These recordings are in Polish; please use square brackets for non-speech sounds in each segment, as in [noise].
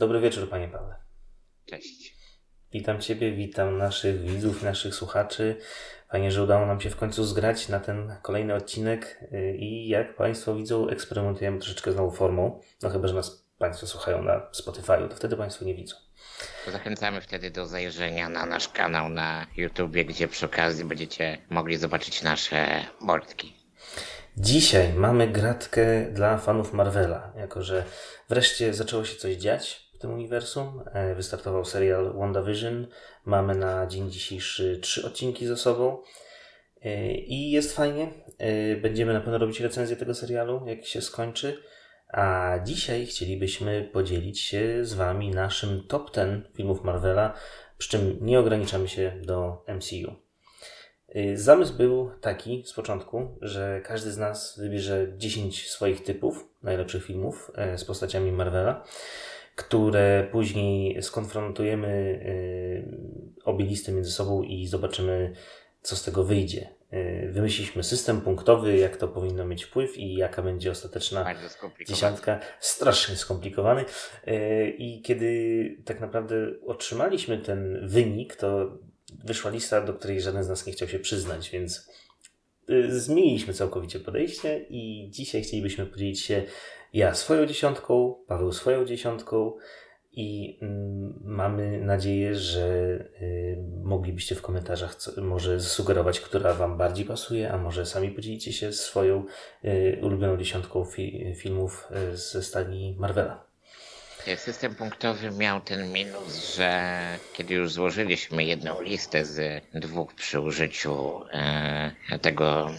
Dobry wieczór, panie Pawle. Cześć. Witam ciebie, witam naszych widzów, naszych słuchaczy. Fajnie, że udało nam się w końcu zgrać na ten kolejny odcinek y, i jak państwo widzą, eksperymentujemy troszeczkę z nową formą. No chyba, że nas państwo słuchają na Spotify'u, to wtedy państwo nie widzą. Zachęcamy wtedy do zajrzenia na nasz kanał na YouTubie, gdzie przy okazji będziecie mogli zobaczyć nasze mordki. Dzisiaj mamy gratkę dla fanów Marvela, jako że wreszcie zaczęło się coś dziać tym uniwersum. E, Wystartował serial WandaVision. Mamy na dzień dzisiejszy trzy odcinki ze sobą. E, I jest fajnie. E, Będziemy na pewno robić recenzję tego serialu, jak się skończy. A dzisiaj chcielibyśmy podzielić się z Wami naszym top 10 filmów Marvela, przy czym nie ograniczamy się do MCU. Zamysł był taki z początku, że każdy z nas wybierze 10 swoich typów najlepszych filmów z postaciami Marvela, które później skonfrontujemy y, obie listy między sobą i zobaczymy, co z tego wyjdzie. Y, Wymyśliliśmy system punktowy, jak to powinno mieć wpływ i jaka będzie ostateczna dziesiątka. Strasznie skomplikowany. E, I kiedy tak naprawdę otrzymaliśmy ten wynik, to wyszła lista, do której żaden z nas nie chciał się przyznać, więc y, zmieniliśmy całkowicie podejście i dzisiaj chcielibyśmy podzielić się ja swoją dziesiątką, Paweł swoją dziesiątką i mm, mamy nadzieję, że y, moglibyście w komentarzach może zasugerować, która Wam bardziej pasuje, a może sami podzielicie się swoją y, ulubioną dziesiątką fi, filmów y, ze stali Marvela. System punktowy miał ten minus, że kiedy już złożyliśmy jedną listę z dwóch przy użyciu tego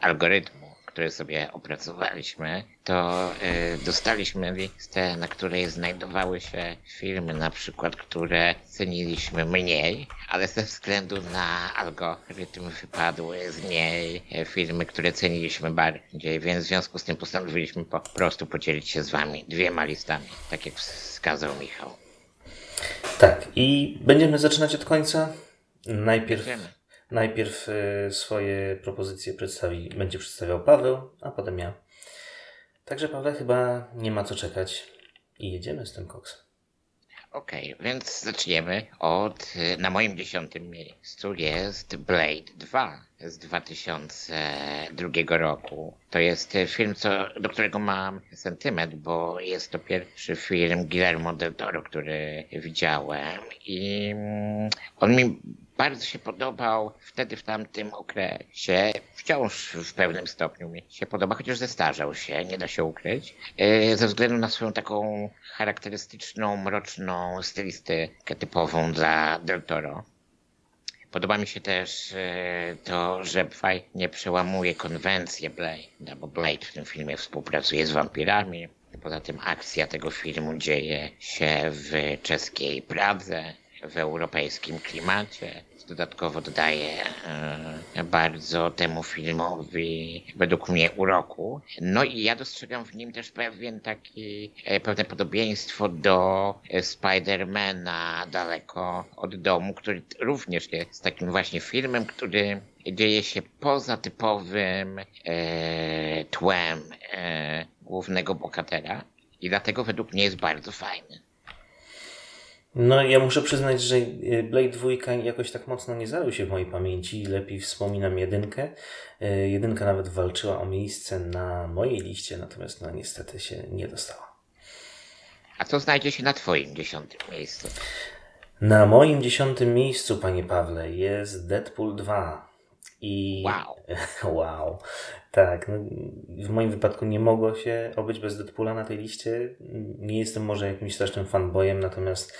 algorytmu, który sobie opracowaliśmy, to e, dostaliśmy listę, na której znajdowały się filmy, na przykład, które ceniliśmy mniej, ale ze względu na algorytm wypadły z niej filmy, które ceniliśmy bardziej, więc w związku z tym postanowiliśmy po prostu podzielić się z wami dwiema listami, tak jak wskazał Michał. Tak, i będziemy zaczynać od końca. Najpierw, Będziemy. Najpierw y, swoje propozycje przedstawi, będzie przedstawiał Paweł, a potem ja. Także Paweł chyba nie ma co czekać i jedziemy z tym koksem. Okej, więc zaczniemy od. y, Na moim dziesiątym miejscu jest Blade 2 z 2002 roku. To jest y, film, co, do którego mam sentyment, bo jest to pierwszy film Guillermo del Toro, który widziałem i mm, on mi bardzo się podobał wtedy w tamtym okresie. Wciąż w pewnym stopniu mi się podoba, chociaż zestarzał się, nie da się ukryć. Yy, Ze względu na swoją taką charakterystyczną, mroczną stylistykę typową dla Del Toro. Podoba mi się też e, to, że fajnie przełamuje konwencję Blade, bo Blade w tym filmie współpracuje z wampirami. Poza tym akcja tego filmu dzieje się w czeskiej Pradze, w europejskim klimacie. Dodatkowo dodaje e, bardzo temu filmowi według mnie uroku. No i ja dostrzegam w nim też pewien taki, e, pewne podobieństwo do e, Spidermana daleko od domu, który również jest takim właśnie filmem, który dzieje się poza typowym e, tłem e, głównego bohatera. I dlatego według mnie jest bardzo fajny. No ja muszę przyznać, że y, Blade 2 jakoś tak mocno nie zarył się w mojej pamięci. Lepiej wspominam jedynkę. Y, Jedynka nawet walczyła o miejsce na mojej liście, natomiast no niestety się nie dostała. A co znajdzie się na twoim dziesiątym miejscu? Na moim dziesiątym miejscu, panie Pawle, jest Deadpool 2. I Wow. [laughs] wow. Tak, no, w moim wypadku nie mogło się obyć bez Deadpoola na tej liście. Nie jestem może jakimś strasznym fanboyem, natomiast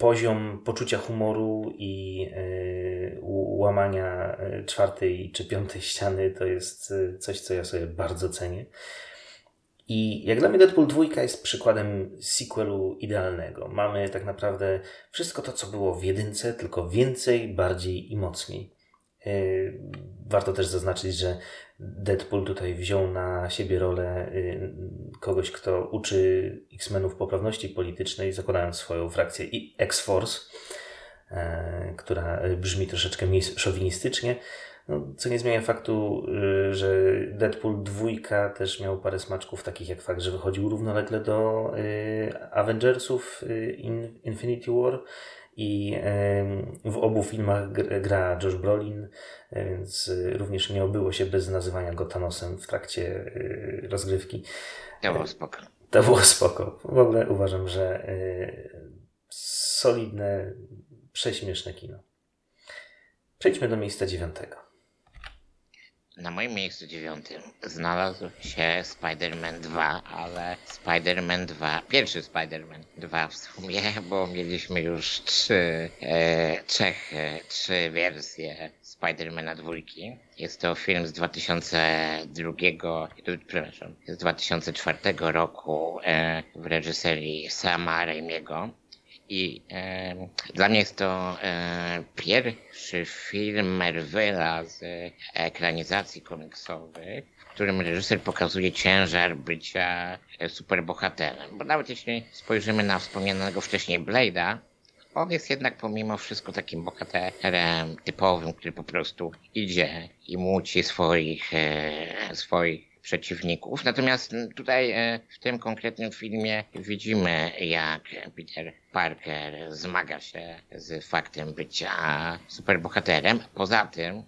poziom poczucia humoru i e, łamania e, czwartej czy piątej ściany to jest e, coś, co ja sobie bardzo cenię. I jak dla mnie Deadpool 2 jest przykładem sequelu idealnego. Mamy tak naprawdę wszystko to, co było w jedynce, tylko więcej, bardziej i mocniej. Warto też zaznaczyć, że Deadpool tutaj wziął na siebie rolę yy, kogoś, kto uczy X-Menów poprawności politycznej, zakładając swoją frakcję X-Force, yy, która brzmi troszeczkę mniej szowinistycznie. No, co nie zmienia faktu, y, że Deadpool 2 też miał parę smaczków, takich jak fakt, że wychodził równolegle do y, Avengersów y, Infinity War i w obu filmach gra Josh Brolin, więc również nie obyło się bez nazywania go Thanosem w trakcie rozgrywki. To było spoko. To było spoko. W ogóle uważam, że solidne, prześmieszne kino. Przejdźmy do miejsca dziewiątego. Na moim miejscu dziewiątym znalazł się Spider-Man 2, ale Spider-Man 2, pierwszy Spider-Man 2 w sumie, bo mieliśmy już trzy, e, trzech, e, trzy wersje Spider-Mana dwójki. Jest to film z 2002, przepraszam, z 2004 roku e, w reżyserii Sama Raimiego. I e, dla mnie jest to e, pierwszy film Marvela z ekranizacji komiksowych, w którym reżyser pokazuje ciężar bycia superbohaterem. Bo nawet jeśli spojrzymy na wspomnianego wcześniej Blade'a, on jest jednak pomimo wszystko takim bohaterem typowym, który po prostu idzie i muci swoich, e, swoich przeciwników. Natomiast tutaj e, w tym konkretnym filmie widzimy, jak Peter Parker zmaga się z faktem bycia superbohaterem. Poza tym,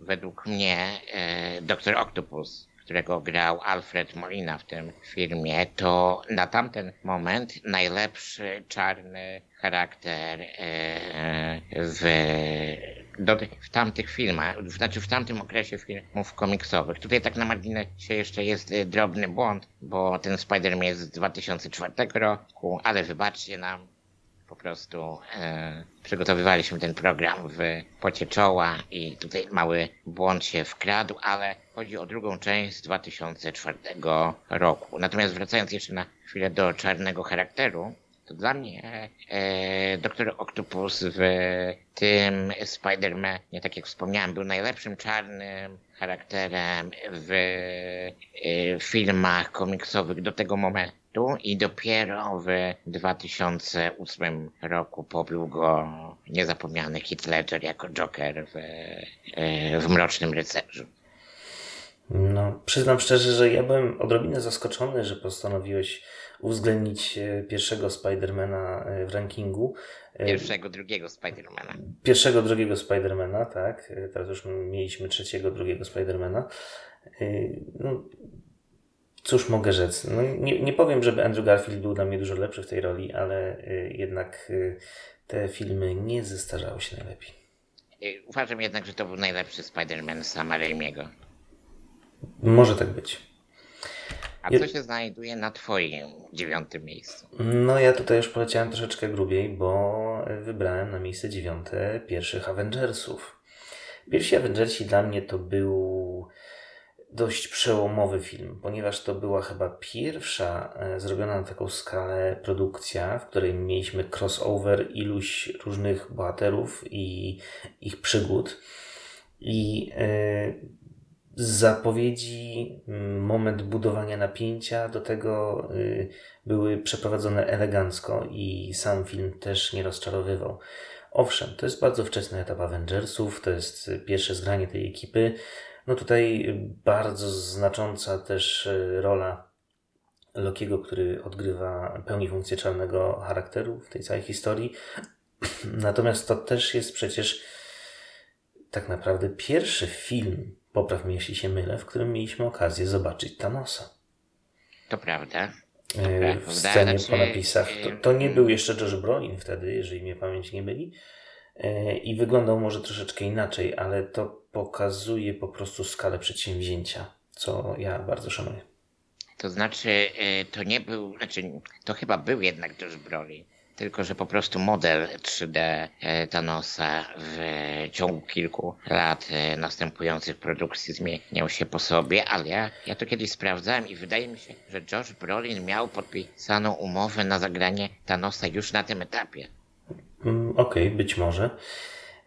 według mnie, e, Dr. Octopus którego grał Alfred Molina w tym filmie, to na tamten moment najlepszy czarny charakter e, w, do, w tamtych filmach, znaczy w tamtym okresie filmów komiksowych. Tutaj tak na marginesie jeszcze jest drobny błąd, bo ten Spider-Man jest z 2004 roku, ale wybaczcie nam, po prostu e, przygotowywaliśmy ten program w pocie czoła i tutaj mały błąd się wkradł, ale chodzi o drugą część z 2004 roku. Natomiast wracając jeszcze na chwilę do czarnego charakteru, to dla mnie e, Doktor Octopus w tym Spider-Man, nie tak jak wspomniałem, był najlepszym czarnym charakterem w e, filmach komiksowych do tego momentu i dopiero w 2008 roku pobił go niezapomniany Heath Ledger jako Joker w, e, w Mrocznym Rycerzu. No, przyznam szczerze, że ja byłem odrobinę zaskoczony, że postanowiłeś uwzględnić e, pierwszego Spidermana e, w rankingu. E, pierwszego, drugiego Spidermana. Pierwszego, drugiego Spidermana, tak. Teraz już mieliśmy trzeciego, drugiego Spidermana. No, cóż mogę rzec? No, nie, nie powiem, żeby Andrew Garfield był dla mnie dużo lepszy w tej roli, ale jednak te filmy nie zestarzały się najlepiej. Uważam jednak, że to był najlepszy Spider-Man Sama Raimiego. Może tak być. A co się znajduje na Twoim dziewiątym miejscu? No ja tutaj już poleciałem troszeczkę grubiej, bo wybrałem na miejsce dziewiąte pierwszych Avengersów. Pierwsi Avengersi dla mnie to był dość przełomowy film, ponieważ to była chyba pierwsza e, zrobiona na taką skalę produkcja, w której mieliśmy crossover iluś różnych bohaterów i ich przygód. I yy, zapowiedzi, mm, moment budowania napięcia do tego y, były przeprowadzone elegancko i sam film też nie rozczarowywał. Owszem, to jest bardzo wczesny etap Avengersów, to jest pierwsze zgranie tej ekipy. No tutaj bardzo znacząca też y, rola Lokiego, który odgrywa, pełni funkcję czarnego charakteru w tej całej historii. [clears throat] Natomiast to też jest przecież tak naprawdę pierwszy film popraw mnie jeśli się mylę, w którym mieliśmy okazję zobaczyć Thanosa. To prawda. E, w scenie po napisach. To, to, nie był jeszcze Josh Brolin wtedy, jeżeli mnie pamięć nie myli. E, I wyglądał może troszeczkę inaczej, ale to pokazuje po prostu skalę przedsięwzięcia, co ja bardzo szanuję. To znaczy, e, to nie był, znaczy, to chyba był jednak Josh Brolin tylko że po prostu model 3D e, Thanosa w ciągu kilku lat e, następujących produkcji zmieniał się po sobie, ale ja, ja to kiedyś sprawdzałem i wydaje mi się, że Josh Brolin miał podpisaną umowę na zagranie Thanosa już na tym etapie. Mm, okej, okay, być może.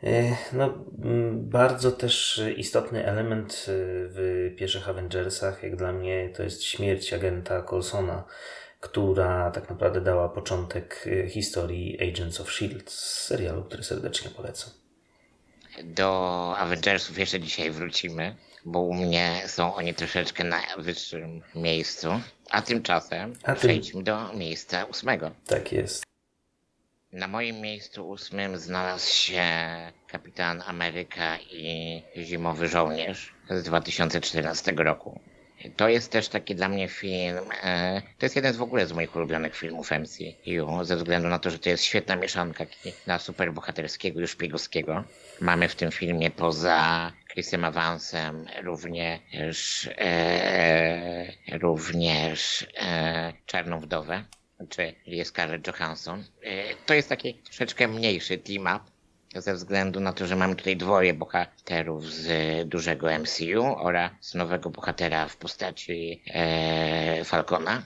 E, no, mm, bardzo też istotny element w pierwszych Avengersach, jak dla mnie, to jest śmierć agenta Colsona która tak naprawdę dała początek y, historii Agents of S.H.I.E.L.D. serialu, który serdecznie polecam. do Avengersów jeszcze dzisiaj wrócimy, bo u mnie są oni troszeczkę na wyższym miejscu. A tymczasem A tym- przejdźmy do miejsca ósmego. Tak jest. Na moim miejscu ósmym znalazł się Kapitan Ameryka i Zimowy Żołnierz z 2014 roku. To jest też taki dla mnie film, e, to jest jeden z w ogóle z moich ulubionych filmów MCU, ze względu na to, że to jest świetna mieszanka na superbohaterskiego i szpiegowskiego. Mamy w tym filmie poza Chrisem Evansem również, e, również e, Czarną Wdowę, czy jest Scarlett Johansson. E, to jest taki troszeczkę mniejszy team-up, ze względu na to, że mamy tutaj dwoje bohaterów z e, dużego MCU oraz nowego bohatera w postaci e, Falcona.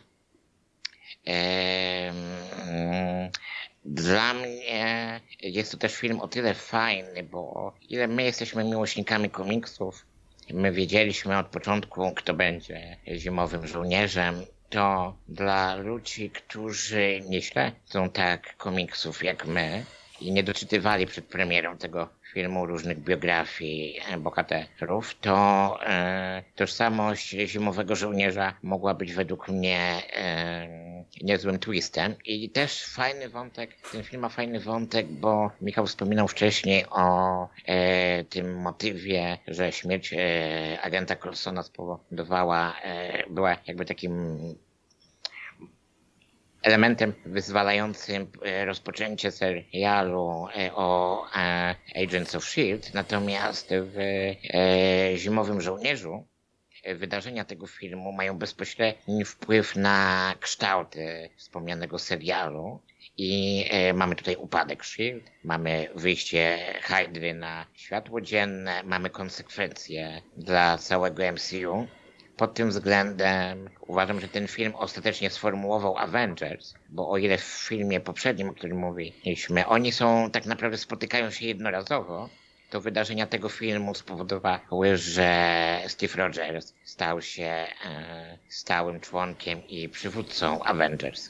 Em, dla mnie jest to też film o tyle fajny, bo ile my jesteśmy miłośnikami komiksów, my wiedzieliśmy od początku, kto będzie zimowym żołnierzem, to dla ludzi, którzy nie śledzą tak komiksów jak my i nie doczytywali przed premierą tego filmu różnych biografii bohaterów, to e, tożsamość zimowego żołnierza mogła być według mnie e, niezłym twistem. I też fajny wątek, ten film ma fajny wątek, bo Michał wspominał wcześniej o e, tym motywie, że śmierć e, agenta Coulsona spowodowała, e, była jakby takim elementem wyzwalającym e, rozpoczęcie serialu e, o e, Agents of S.H.I.E.L.D., natomiast w Zimowym Żołnierzu wydarzenia tego filmu mają bezpośredni wpływ na kształt wspomnianego serialu. I mamy tutaj upadek S.H.I.E.L.D., mamy wyjście Hydry na światło dzienne, mamy konsekwencje dla całego MCU. Pod tym względem uważam, że ten film ostatecznie sformułował Avengers, bo o ile w filmie poprzednim, o którym mówiliśmy, oni są tak naprawdę spotykają się jednorazowo, to wydarzenia tego filmu spowodowały, że Steve Rogers stał się e, stałym członkiem i przywódcą Avengers.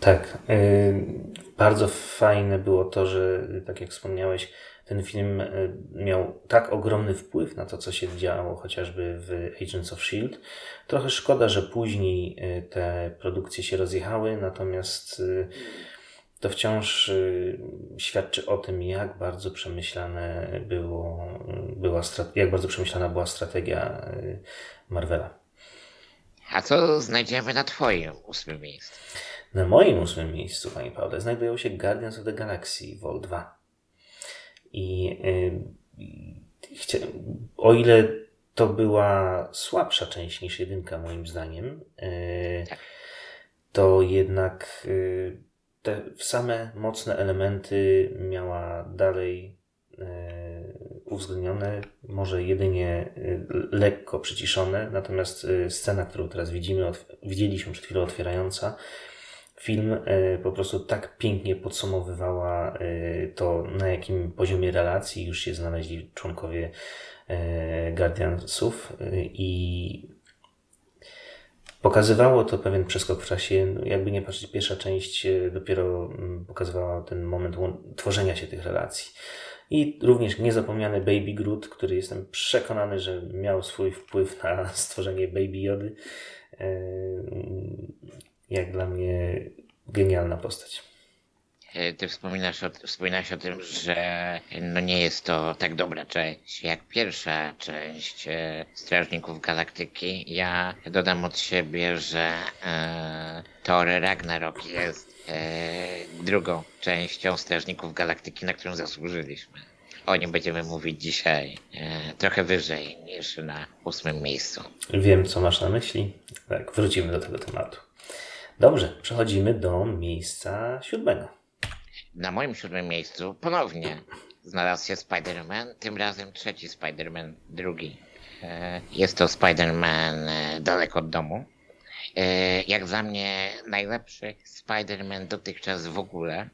Tak. y, bardzo fajne było to, że tak jak wspomniałeś, ten film y, miał tak ogromny wpływ na to, co się działo chociażby w Agents of S.H.I.E.L.D. Trochę szkoda, że później y, te produkcje się rozjechały, natomiast y, to wciąż świadczy o tym, jak bardzo przemyślane było, była, jak bardzo przemyślana była strategia Marvela. A co znajdziemy na twoim ósmym miejscu? Na moim ósmym miejscu, Panie Pawle, znajdują się Guardians of the Galaxy Vol 2. I y, chcia, o ile to była słabsza część niż jedynka, moim zdaniem, y, Tak. to jednak y, te same mocne elementy miała dalej y, uwzględnione, może jedynie lekko przyciszone, natomiast scena, którą teraz widzimy, widzieliśmy przed chwilą otwierająca, film e, po prostu tak pięknie podsumowywała e, to, na jakim poziomie relacji już się znaleźli członkowie e, Guardiansów i pokazywało to pewien przeskok w czasie. No, Jakby nie patrzeć, pierwsza część dopiero mm, pokazywała ten moment tworzenia się tych relacji. I również niezapomniany Baby Groot, który jestem przekonany, że miał swój wpływ na [laughs] stworzenie Baby Jody. Jak dla mnie genialna postać. E, Ty wspominasz o, wspominałeś o tym, że no nie jest to tak dobra część jak pierwsza część e, Strażników Galaktyki. Ja dodam od siebie, że e, Thor Ragnarok jest e, drugą częścią Strażników Galaktyki, na którą zasłużyliśmy. O nim będziemy mówić dzisiaj e, trochę wyżej niż na ósmym miejscu. Wiem, co masz na myśli. Tak, wrócimy do tego tematu. Dobrze, przechodzimy do miejsca siódmego. Na moim siódmym miejscu ponownie znalazł się Spider-Man, tym razem trzeci Spider-Man, drugi. E, Jest to Spider-Man e, daleko od domu. E, Jak dla mnie najlepszy Spider-Man dotychczas w ogóle.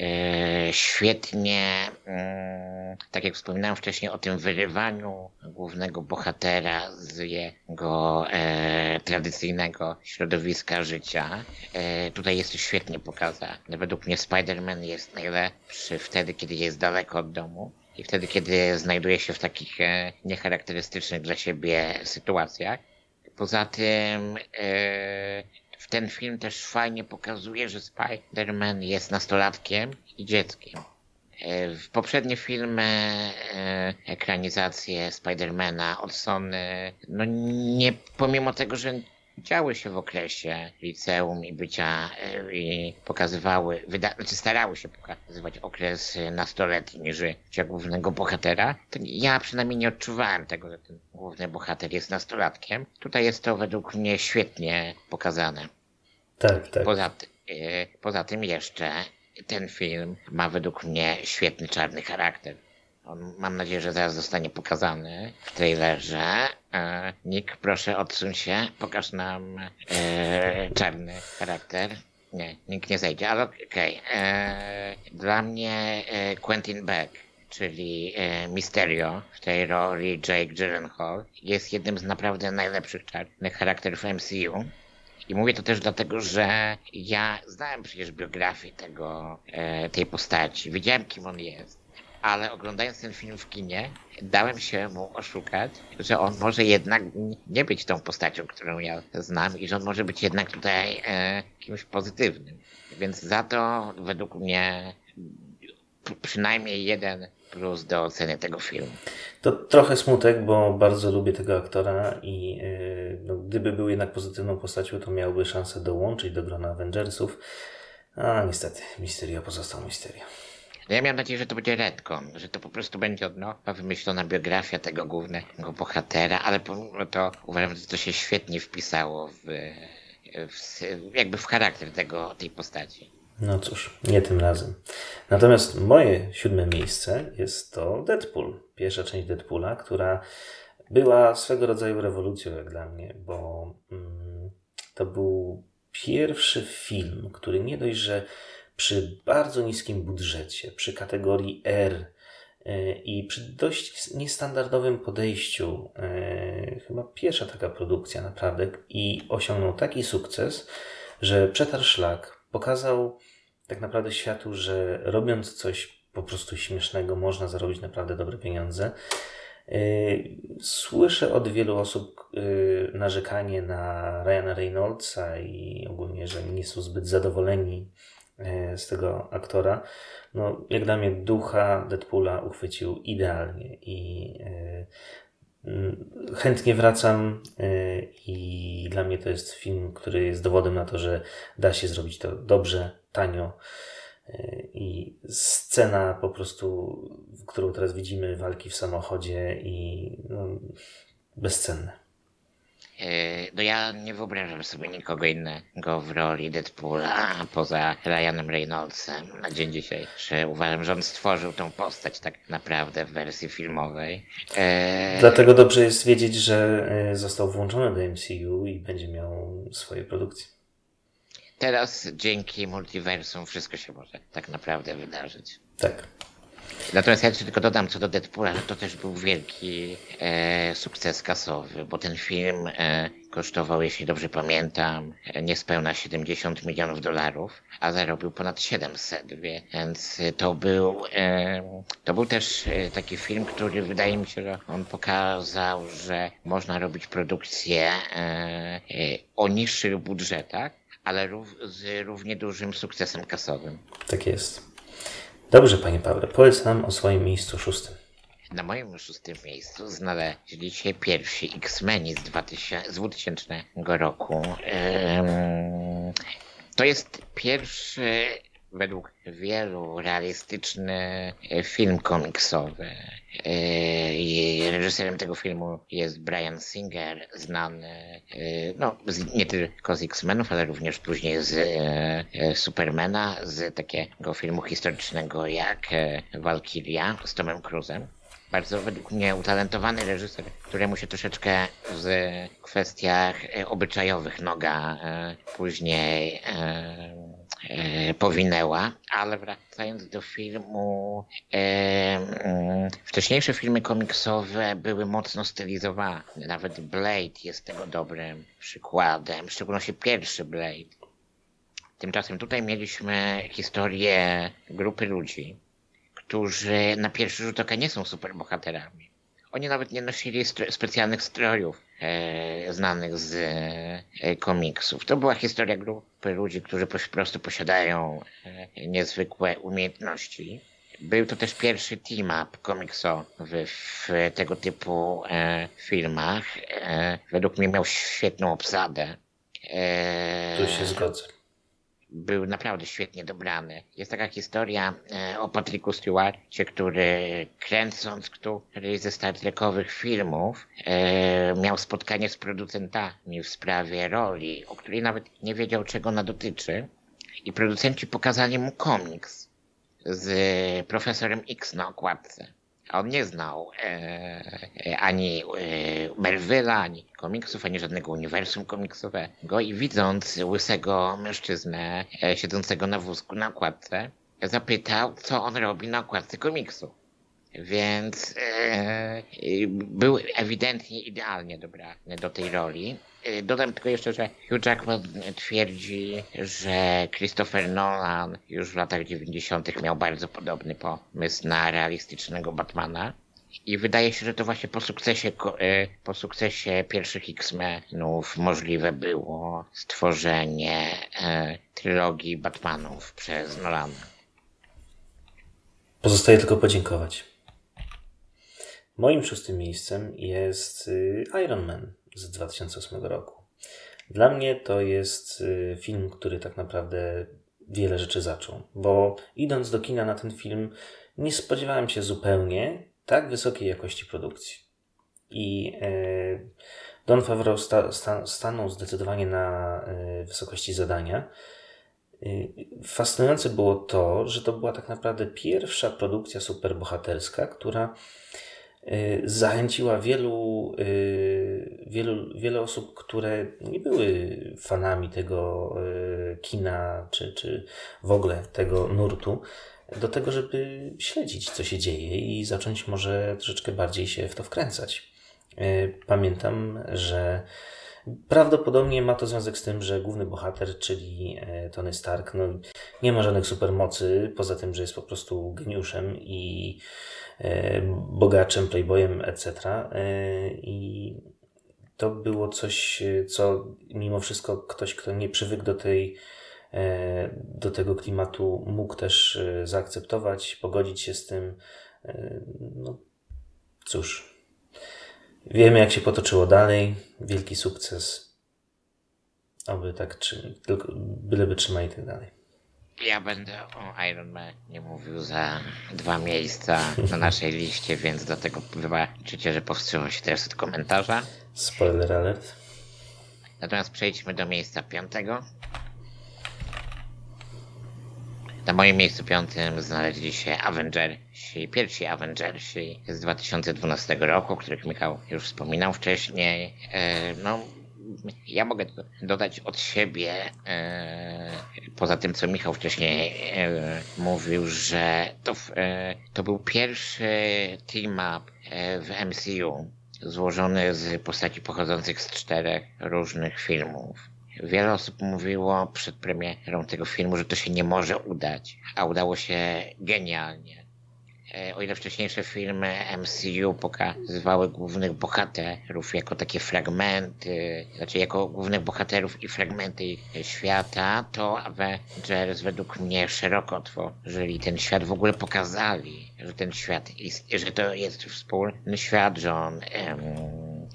E, Świetnie, mm, tak jak wspominałem wcześniej o tym wyrywaniu głównego bohatera z jego e, tradycyjnego środowiska życia. E, tutaj jest to świetnie pokazane. Według mnie Spider-Man jest najlepszy wtedy, kiedy jest daleko od domu. i wtedy, kiedy znajduje się w takich niecharakterystycznych dla siebie sytuacjach. Poza tym ten film też fajnie pokazuje, że Spider-Man jest nastolatkiem i dzieckiem. E, w poprzednie filmy, e, ekranizacje Spidermana od Sony, no nie, pomimo tego, że działy się w okresie liceum i bycia e, i pokazywały, wyda, znaczy starały się pokazywać okres nastoletni życia głównego bohatera, to ja przynajmniej nie odczuwałem tego, że ten główny bohater jest nastolatkiem. Tutaj jest to według mnie świetnie pokazane. Tak, tak. Poza, e, poza tym jeszcze ten film ma według mnie świetny czarny charakter. On, mam nadzieję, że zaraz zostanie pokazany w trailerze. E, Nick, proszę odsuń się, pokaż nam e, czarny charakter. Nie, nikt nie zejdzie, ale okej. Okay. Dla mnie e, Quentin Beck, czyli e, Mysterio w tej roli Jake Gyllenhaal, jest jednym z naprawdę najlepszych czarnych charakterów MCU. I mówię to też dlatego, że ja znałem przecież biografię tego, e, tej postaci. Wiedziałem, kim on jest. Ale oglądając ten film w kinie, dałem się mu oszukać, że on może jednak nie być tą postacią, którą ja znam i że on może być jednak tutaj e, kimś pozytywnym. Więc za to według mnie przynajmniej jeden plus do oceny tego filmu. To trochę smutek, bo bardzo lubię tego aktora i yy, no, gdyby był jednak pozytywną postacią, to miałby szansę dołączyć do grona Avengersów. A niestety, Mysterio pozostał Mysterio. No ja miałem nadzieję, że to będzie Redcon, że to po prostu będzie od nowa wymyślona biografia tego głównego bohatera, ale pomimo to uważam, że to się świetnie wpisało w, w jakby w charakter tego, tej postaci. No cóż, nie tym razem. Natomiast moje siódme miejsce jest to Deadpool. Pierwsza część Deadpoola, która była swego rodzaju rewolucją jak dla mnie, bo mm, to był pierwszy film, który nie dość, że przy bardzo niskim budżecie, przy kategorii R yy, i przy dość niestandardowym podejściu, yy, chyba pierwsza taka produkcja naprawdę, i osiągnął taki sukces, że przetarł szlak, pokazał tak naprawdę światu, że robiąc coś po prostu śmiesznego, można zarobić naprawdę dobre pieniądze. Yy, słyszę od wielu osób yy, narzekanie na Ryana Reynoldsa i ogólnie, że nie są zbyt zadowoleni yy, z tego aktora. No, jak dla mnie ducha Deadpoola uchwycił idealnie i chętnie wracam i dla mnie to jest film, który jest dowodem na to, że da się zrobić to dobrze, tanio. I scena po prostu, którą teraz widzimy, walki w samochodzie i no, bezcenne. E, no ja nie wyobrażam sobie nikogo innego w roli Deadpoola poza Ryanem Reynoldsem na dzień dzisiejszy. Uważam, że on stworzył tą postać tak naprawdę w wersji filmowej. E... Dlatego dobrze jest wiedzieć, że e, został włączony do MCU i będzie miał swoje produkcje teraz dzięki multiversum wszystko się może tak naprawdę wydarzyć. Tak. Natomiast ja tylko dodam co do Deadpoola, że to też był wielki e, sukces kasowy, bo ten film e, kosztował, jeśli dobrze pamiętam, e, niespełna 70 milionów dolarów, a zarobił ponad 700, więc to był, e, to był też e, taki film, który wydaje mi się, że on pokazał, że można robić produkcje e, o niższych budżetach, ale z równie dużym sukcesem kasowym. Tak jest. Dobrze, panie Pawle, powiedz nam o swoim miejscu szóstym. Na moim szóstym miejscu znaleźli się pierwsi X-Meni z, 2000, z 2000 roku. To jest pierwszy według wielu realistyczny e, film komiksowy. E, reżyserem tego filmu jest Brian Singer, znany e, no, nie tylko z X-Menów, ale również później z Supermana, z takiego filmu historycznego jak Valkyria z Tomem Cruzem bardzo według mnie utalentowany reżyser, któremu się troszeczkę w kwestiach obyczajowych noga później powinęła, ale wracając do filmu, e, mm, wcześniejsze filmy komiksowe były mocno stylizowane. Nawet Blade jest tego dobrym przykładem, w szczególności pierwszy Blade. Tymczasem tutaj mieliśmy historię grupy ludzi, którzy na pierwszy rzut oka nie są superbohaterami. Oni nawet nie nosili specjalnych strojów e, znanych z e, komiksów. To była historia grupy ludzi, którzy po prostu posiadają e, niezwykłe umiejętności. Był to też pierwszy team-up komiksowy w tego typu e, filmach. E, według mnie miał świetną obsadę. E, tu się zgodzę był naprawdę świetnie dobrany. Jest taka historia e, o Patricku Stewarcie, który kręcąc któryś ze Star Trekowych filmów e, miał spotkanie z producentami w sprawie roli, o której nawet nie wiedział czego ona dotyczy. I producenci pokazali mu komiks z profesorem X na okładce. On nie znał e, ani e, ani komiksów, ani żadnego uniwersum komiksowego i widząc łysego mężczyznę e, siedzącego na wózku na okładce, zapytał, co on robi na okładce komiksu. Więc e, był ewidentnie idealnie dobrany do tej roli. E, dodam tylko jeszcze, że Hugh Jackman twierdzi, że Christopher Nolan już w latach 90. miał bardzo podobny pomysł na realistycznego Batmana. I wydaje się, że to właśnie po sukcesie, e, po sukcesie pierwszych X-Menów możliwe było stworzenie e, trylogii Batmanów przez Nolana. Pozostaje tylko podziękować. Moim szóstym miejscem jest y, Iron Man z 2008 roku. Dla mnie to jest y, film, który tak naprawdę wiele rzeczy zaczął, bo idąc do kina na ten film, nie spodziewałem się zupełnie tak wysokiej jakości produkcji. I e, Don Favreau sta, sta, stanął zdecydowanie na e, wysokości zadania. Y, fascynujące było to, że to była tak naprawdę pierwsza produkcja superbohaterska, która zachęciła wielu, y, wielu, wiele osób, które nie były fanami tego y, kina, czy, czy w ogóle tego nurtu, do tego, żeby śledzić, co się dzieje i zacząć może troszeczkę bardziej się w to wkręcać. Pamiętam, że Prawdopodobnie ma to związek z tym, że główny bohater, czyli Tony Stark, no, nie ma żadnych supermocy, poza tym, że jest po prostu geniuszem i E, bogaczem, playboyem, etc. E, I to było coś, co mimo wszystko ktoś, kto nie przywykł do tej e, do tego klimatu mógł też zaakceptować, pogodzić się z tym. No cóż, wiemy jak się potoczyło dalej. Wielki sukces. Aby tak, czy, tylko byleby trzymali i tak dalej. Ja będę o Iron Man nie mówił za dwa miejsca na naszej liście, więc dlatego wybaczycie, że powstrzymam się teraz od komentarza. Spoiler alert. Natomiast przejdźmy do miejsca piątego. Na moim miejscu piątym znaleźli się Avengersi, pierwsi Avengersi z 2012 roku, o których Michał już wspominał wcześniej. E, no, ja mogę dodać od siebie, e, poza tym co Michał wcześniej e, mówił, że to, to był pierwszy team-up w MCU złożony z postaci pochodzących z czterech różnych filmów. Wiele osób mówiło przed premierą tego filmu, że to się nie może udać, a udało się genialnie. E, o ile wcześniejsze filmy MCU pokazywały głównych bohaterów jako takie fragmenty, znaczy jako głównych bohaterów i fragmenty ich świata, to Avengers według mnie szeroko otworzyli ten świat, w ogóle pokazali, że ten świat ist, że to jest wspólny świat, że on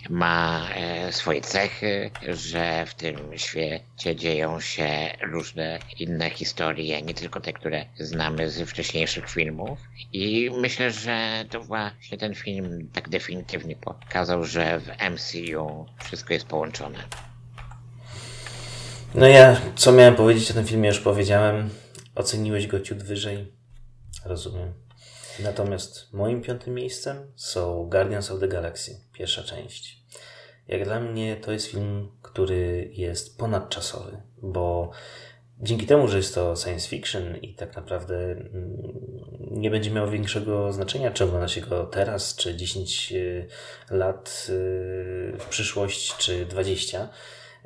ma e, swoje cechy, że w tym świecie dzieją się różne inne historie, nie tylko te, które znamy z wcześniejszych filmów. I myślę, że to właśnie ten film tak definitywnie pokazał, że w MCU wszystko jest połączone. No ja, co miałem powiedzieć o tym filmie, już powiedziałem. Oceniłeś go ciut wyżej. Rozumiem. Natomiast moim piątym miejscem są Guardians of the Galaxy, pierwsza część. Jak dla mnie to jest film, który jest ponadczasowy, bo dzięki temu, że jest to science fiction i tak naprawdę mm, nie będzie miało większego znaczenia, czy ogląda się go teraz, czy 10 y, lat y, w przyszłość, czy 20.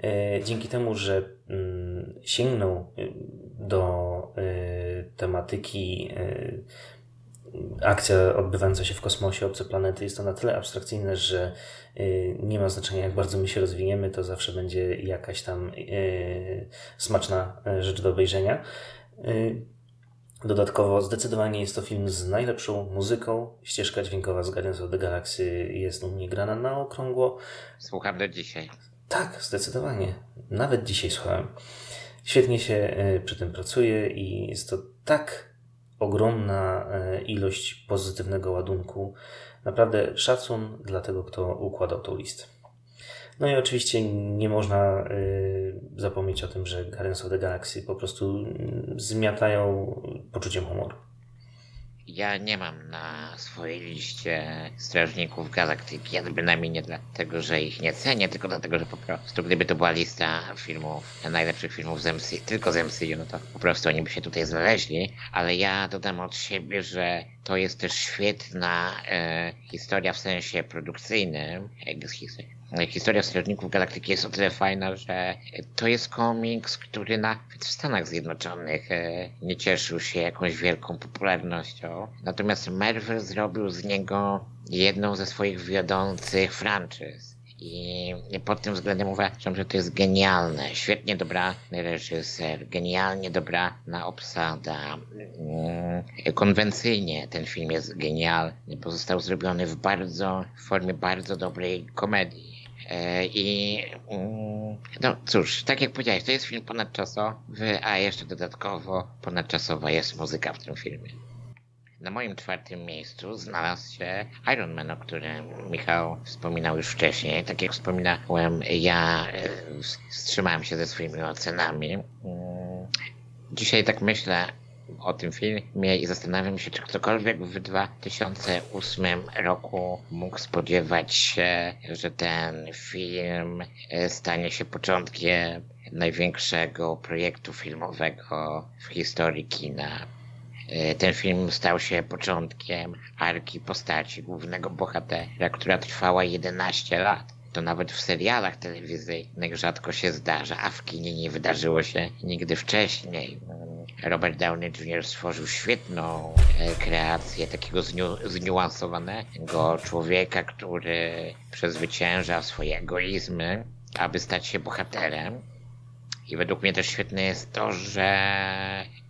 Y, dzięki temu, że mm, sięgnął do tematyki akcja odbywająca się w kosmosie, obce planety jest to na tyle abstrakcyjne, że y, nie ma znaczenia jak bardzo my się rozwiniemy, to zawsze będzie jakaś tam y, smaczna y, rzecz do obejrzenia. Dodatkowo zdecydowanie jest to film z najlepszą muzyką. Ścieżka dźwiękowa z Guardians of the Galaxy jest u mnie grana na okrągło. Słucham do dzisiaj. Tak, zdecydowanie. Nawet dzisiaj słuchałem. Świetnie się przy tym pracuje i jest to tak ogromna e, ilość pozytywnego ładunku. Naprawdę szacun dla tego, kto układał tą listę. No i oczywiście nie można y, zapomnieć o tym, że Guardians of the Galaxy po prostu mm, zmiatają poczuciem humoru. Ja nie mam na swojej liście Strażników Galaktyki, ja bynajmniej nie dlatego, że ich nie cenię, tylko dlatego, że po prostu gdyby to była lista filmów, najlepszych filmów z MCU, tylko z MCU, no to po prostu oni by się tutaj znaleźli, ale ja dodam od siebie, że to jest też świetna e, historia w sensie produkcyjnym, e, Historia Strażników Galaktyki jest o tyle fajna, że to jest komiks, który nawet w Stanach Zjednoczonych e, nie cieszył się jakąś wielką popularnością. Natomiast Marvel zrobił z niego jedną ze swoich wiodących franczyz. I pod tym względem uważam, że to jest genialne. Świetnie dobra reżyser, genialnie dobra na obsada. Mm, konwencyjnie ten film jest genialny, bo został zrobiony w bardzo, w formie bardzo dobrej komedii. E, I mm, no cóż, tak jak powiedziałeś, to jest film ponadczasowy, a jeszcze dodatkowo ponadczasowa jest muzyka w tym filmie. Na moim czwartym miejscu znalazł się Iron Man, o którym Michał wspominał już wcześniej. Tak jak wspominałem, ja e, wstrzymałem się ze swoimi ocenami. Mm, dzisiaj tak myślę, o tym filmie i zastanawiam się, czy ktokolwiek w 2008 roku mógł spodziewać się, że ten film e, stanie się początkiem największego projektu filmowego w historii kina. E, ten film stał się początkiem arki postaci głównego bohatera, która trwała 11 lat to nawet w serialach telewizyjnych rzadko się zdarza, a w kinie nie wydarzyło się nigdy wcześniej. Robert Downey Jr. stworzył świetną e, kreację takiego zniu zniuansowanego człowieka, który przezwycięża swoje egoizmy, aby stać się bohaterem. I według mnie też świetne jest to, że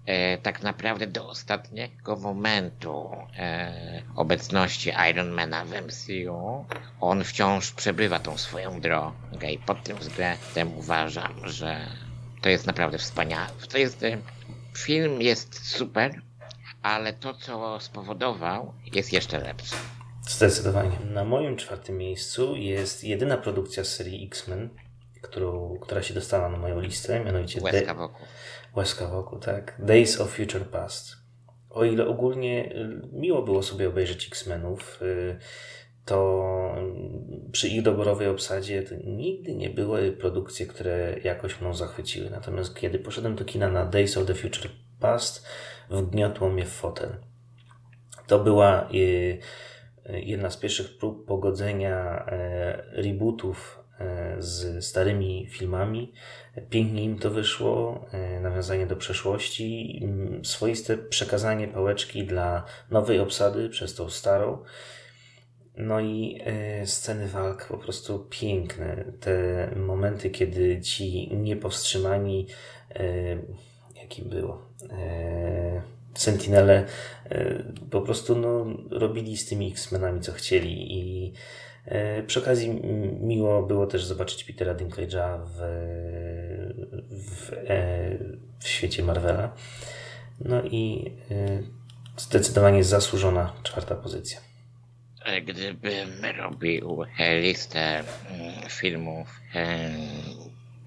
e, tak naprawdę do ostatniego momentu e, obecności Ironmana w MCU on wciąż przebywa tą swoją drogę i pod tym względem uważam, że to jest naprawdę wspaniałe. To jest e, film jest super, ale to, co spowodował, jest jeszcze lepsze. Zdecydowanie. Na moim czwartym miejscu jest jedyna produkcja z serii X-Men, którą, która się dostała na moją listę, mianowicie Łezka wokół. Łezka wokół, tak. Days of Future Past. O ile ogólnie y, miło było sobie obejrzeć X-Menów, y, to y, przy ich doborowej obsadzie to nigdy nie były produkcje, które jakoś mną zachwyciły. Natomiast kiedy poszedłem do kina na Days of the Future Past, wgniotło mnie w fotel. To była jedna z pierwszych prób pogodzenia e, rebootów e, z starymi filmami. Pięknie im to wyszło, e, nawiązanie do przeszłości, swoiste przekazanie pałeczki dla nowej obsady przez tą starą. No i sceny walk po prostu piękne. Te momenty, kiedy ci niepowstrzymani, jakim było, Sentinele po prostu no, robili z tymi X-Menami co chcieli i e, przy okazji miło było też zobaczyć Petera Dinklage'a w, w, e, w świecie Marvela. No i e, zdecydowanie zasłużona czwarta pozycja. Gdybym robił listę filmów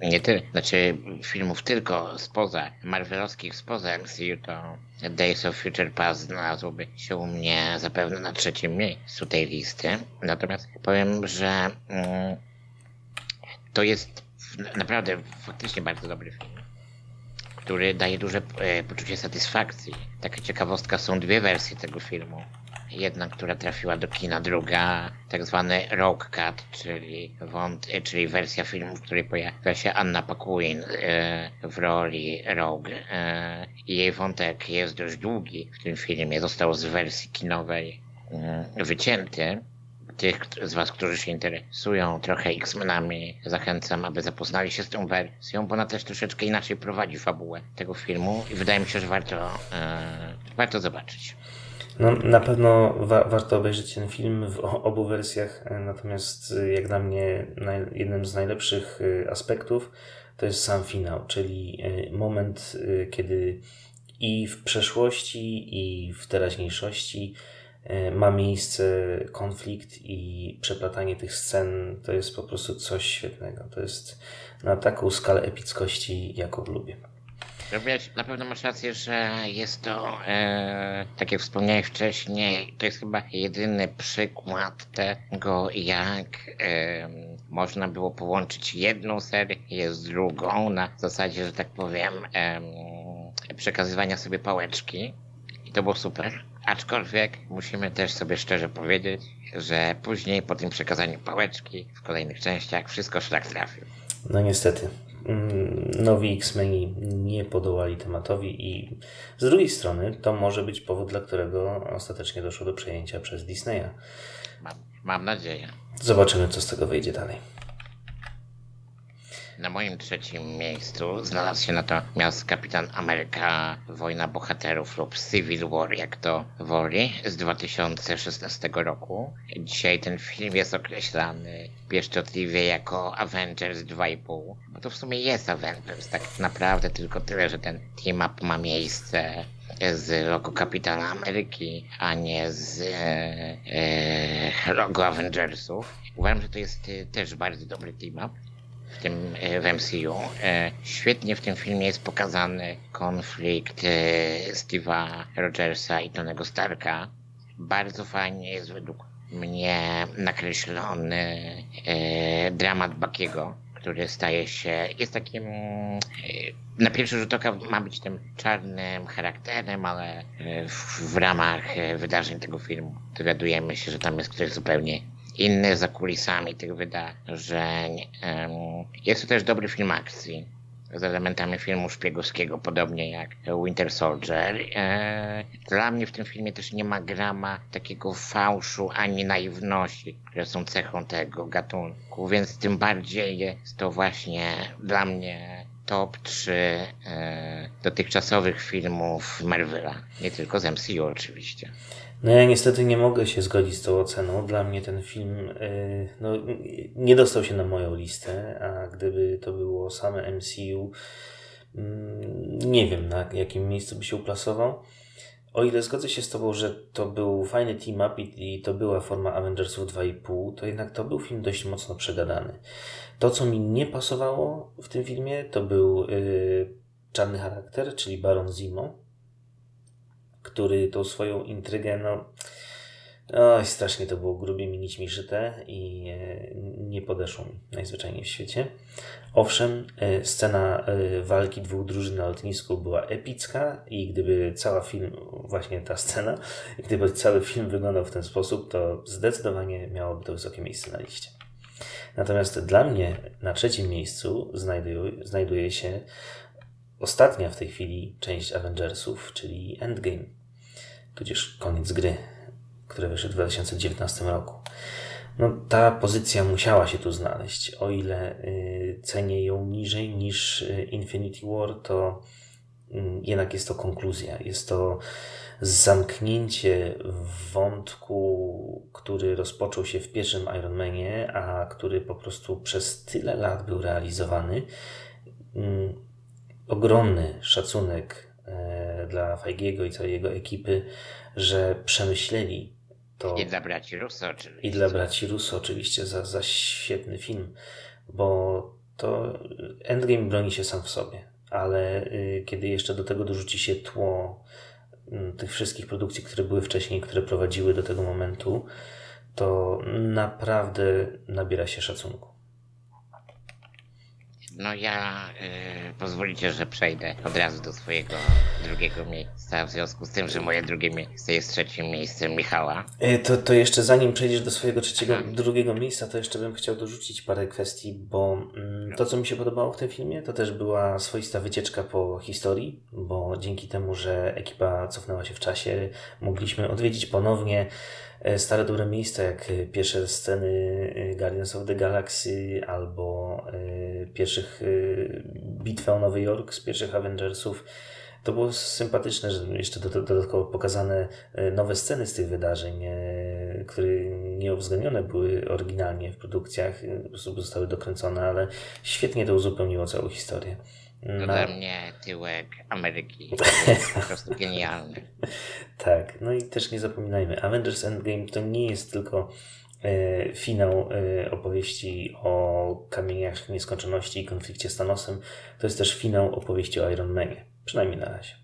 nie tyle, znaczy filmów tylko spoza, marvelowskich spoza MCU, to Days of Future Past znalazłoby się u mnie zapewne na trzecim miejscu tej listy. Natomiast powiem, że mm, to jest naprawdę faktycznie bardzo dobry film, który daje duże e, poczucie satysfakcji. Taka ciekawostka, są dwie wersje tego filmu. Jedna, która trafiła do kina, druga tak zwany Rogue Cut, czyli, wąt, czyli wersja filmu, w której pojawia się Anna Paquin e, w roli Rogue. E, jej wątek jest dość długi w tym filmie, został z wersji kinowej e, wycięty tych z Was, którzy się interesują trochę X-Menami, zachęcam, aby zapoznali się z tą wersją, bo ona też troszeczkę inaczej prowadzi fabułę tego filmu i wydaje mi się, że warto, e, warto zobaczyć. No, na pewno wa warto obejrzeć ten film w obu wersjach, e, natomiast e, jak dla mnie jednym z najlepszych e, aspektów to jest sam finał, czyli moment, kiedy i w przeszłości, i w teraźniejszości ma miejsce konflikt i przeplatanie tych scen to jest po prostu coś świetnego. To jest na taką skalę epickości, jaką lubię. Wiesz, na pewno masz rację, że jest to, e, tak jak wspomniałeś wcześniej, to jest chyba jedyny przykład tego, jak e, można było połączyć jedną serię z drugą na zasadzie, że tak powiem, e, przekazywania sobie pałeczki. I to było super. Aczkolwiek musimy też sobie szczerze powiedzieć, że później po tym przekazaniu pałeczki w kolejnych częściach wszystko szlak trafił. No niestety. Mm, nowi X-Meni nie podołali tematowi i z drugiej strony to może być powód, dla którego ostatecznie doszło do przejęcia przez Disneya. Mam, mam nadzieję. Zobaczymy, co z tego wyjdzie dalej. Na moim trzecim miejscu znalazł się natomiast Kapitan Ameryka Wojna Bohaterów lub Civil War, jak to woli, z 2016 roku. Dzisiaj ten film jest określany pieszczotliwie jako Avengers 2,5, bo to w sumie jest Avengers, tak naprawdę tylko tyle, że ten team-up ma miejsce z logo Kapitana Ameryki, a nie z e, e, logo Avengersów. Uważam, że to jest e, też bardzo dobry team-up w tym e, w MCU. E, świetnie w tym filmie jest pokazany konflikt e, Steve'a Rogersa i Tonego Starka. Bardzo fajnie jest według mnie nakreślony dramat Bakiego, który staje się, jest takim, na pierwszy rzut oka ma być tym czarnym charakterem, ale w, w ramach wydarzeń tego filmu dowiadujemy się, że tam jest ktoś zupełnie inny za kulisami tych wydarzeń. Jest to też dobry film akcji z elementami filmu szpiegowskiego, podobnie jak Winter Soldier. E, dla mnie w tym filmie też nie ma grama takiego fałszu ani naiwności, które są cechą tego gatunku, więc tym bardziej jest to właśnie dla mnie top 3 e, dotychczasowych filmów Marvela, nie tylko z MCU oczywiście. No ja niestety nie mogę się zgodzić z tą oceną. Dla mnie ten film yy, no, nie dostał się na moją listę, a gdyby to było same MCU, mm, nie wiem na jakim miejscu by się uplasował. O ile zgodzę się z Tobą, że to był fajny team-up i to była forma Avengersów 2,5, to jednak to był film dość mocno przegadany. To, co mi nie pasowało w tym filmie, to był yy, czarny charakter, czyli Baron Zimo który tą swoją intrygę, no, oj, strasznie to było grubie mi nićmi szyte i e, nie podeszło mi najzwyczajniej w świecie. Owszem, e, scena e, walki dwóch drużyn na lotnisku była epicka i gdyby cała film, właśnie ta scena, gdyby cały film wyglądał w ten sposób, to zdecydowanie miałoby to wysokie miejsce na liście. Natomiast dla mnie na trzecim miejscu znajduje, znajduje się ostatnia w tej chwili część Avengersów, czyli Endgame, tudzież koniec gry, który wyszedł w 2019 roku. No, ta pozycja musiała się tu znaleźć. O ile y, cenię ją niżej niż y, Infinity War, to y, jednak jest to konkluzja. Jest to zamknięcie wątku, który rozpoczął się w pierwszym Iron Manie, a który po prostu przez tyle lat był realizowany. Y, ogromny szacunek e, dla Feigiego i całej jego ekipy, że przemyśleli to. I dla braci Russo oczywiście. I dla braci Russo oczywiście za, za świetny film, bo to Endgame broni się sam w sobie, ale y, kiedy jeszcze do tego dorzuci się tło y, tych wszystkich produkcji, które były wcześniej, które prowadziły do tego momentu, to naprawdę nabiera się szacunku. No ja y, pozwolicie, że przejdę od razu do swojego drugiego miejsca, w związku z tym, że moje drugie miejsce jest trzecim miejscem Michała. E, to, to jeszcze zanim przejdziesz do swojego trzeciego, drugiego miejsca, to jeszcze bym chciał dorzucić parę kwestii, bo mm, to, co mi się podobało w tym filmie, to też była swoista wycieczka po historii, bo dzięki temu, że ekipa cofnęła się w czasie, mogliśmy odwiedzić ponownie stare dobre miejsca, jak e, pierwsze sceny Guardians of the Galaxy albo pierwszych bitw o Nowy Jork z pierwszych Avengersów. To było sympatyczne, że jeszcze dodatkowo pokazane nowe sceny z tych wydarzeń, które nie uwzględnione były oryginalnie w produkcjach, po prostu zostały dokręcone, ale świetnie to uzupełniło całą historię. No. Dla mnie tyłek Ameryki jest po prostu genialny. [laughs] tak, no i też nie zapominajmy, Avengers Endgame to nie jest tylko e, finał e, opowieści o kamieniach nieskończoności i konflikcie z Thanosem, to jest też finał opowieści o Iron Manie, przynajmniej na razie.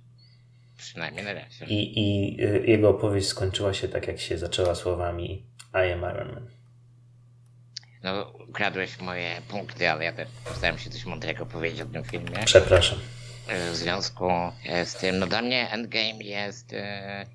Przynajmniej na razie. I, I e, jego opowieść skończyła się tak, jak się zaczęła słowami I am Iron Man. No, ukradłeś moje punkty, ale ja też postaram się coś mądrego powiedzieć o tym filmie. Przepraszam. W związku z tym, no dla mnie Endgame jest yy,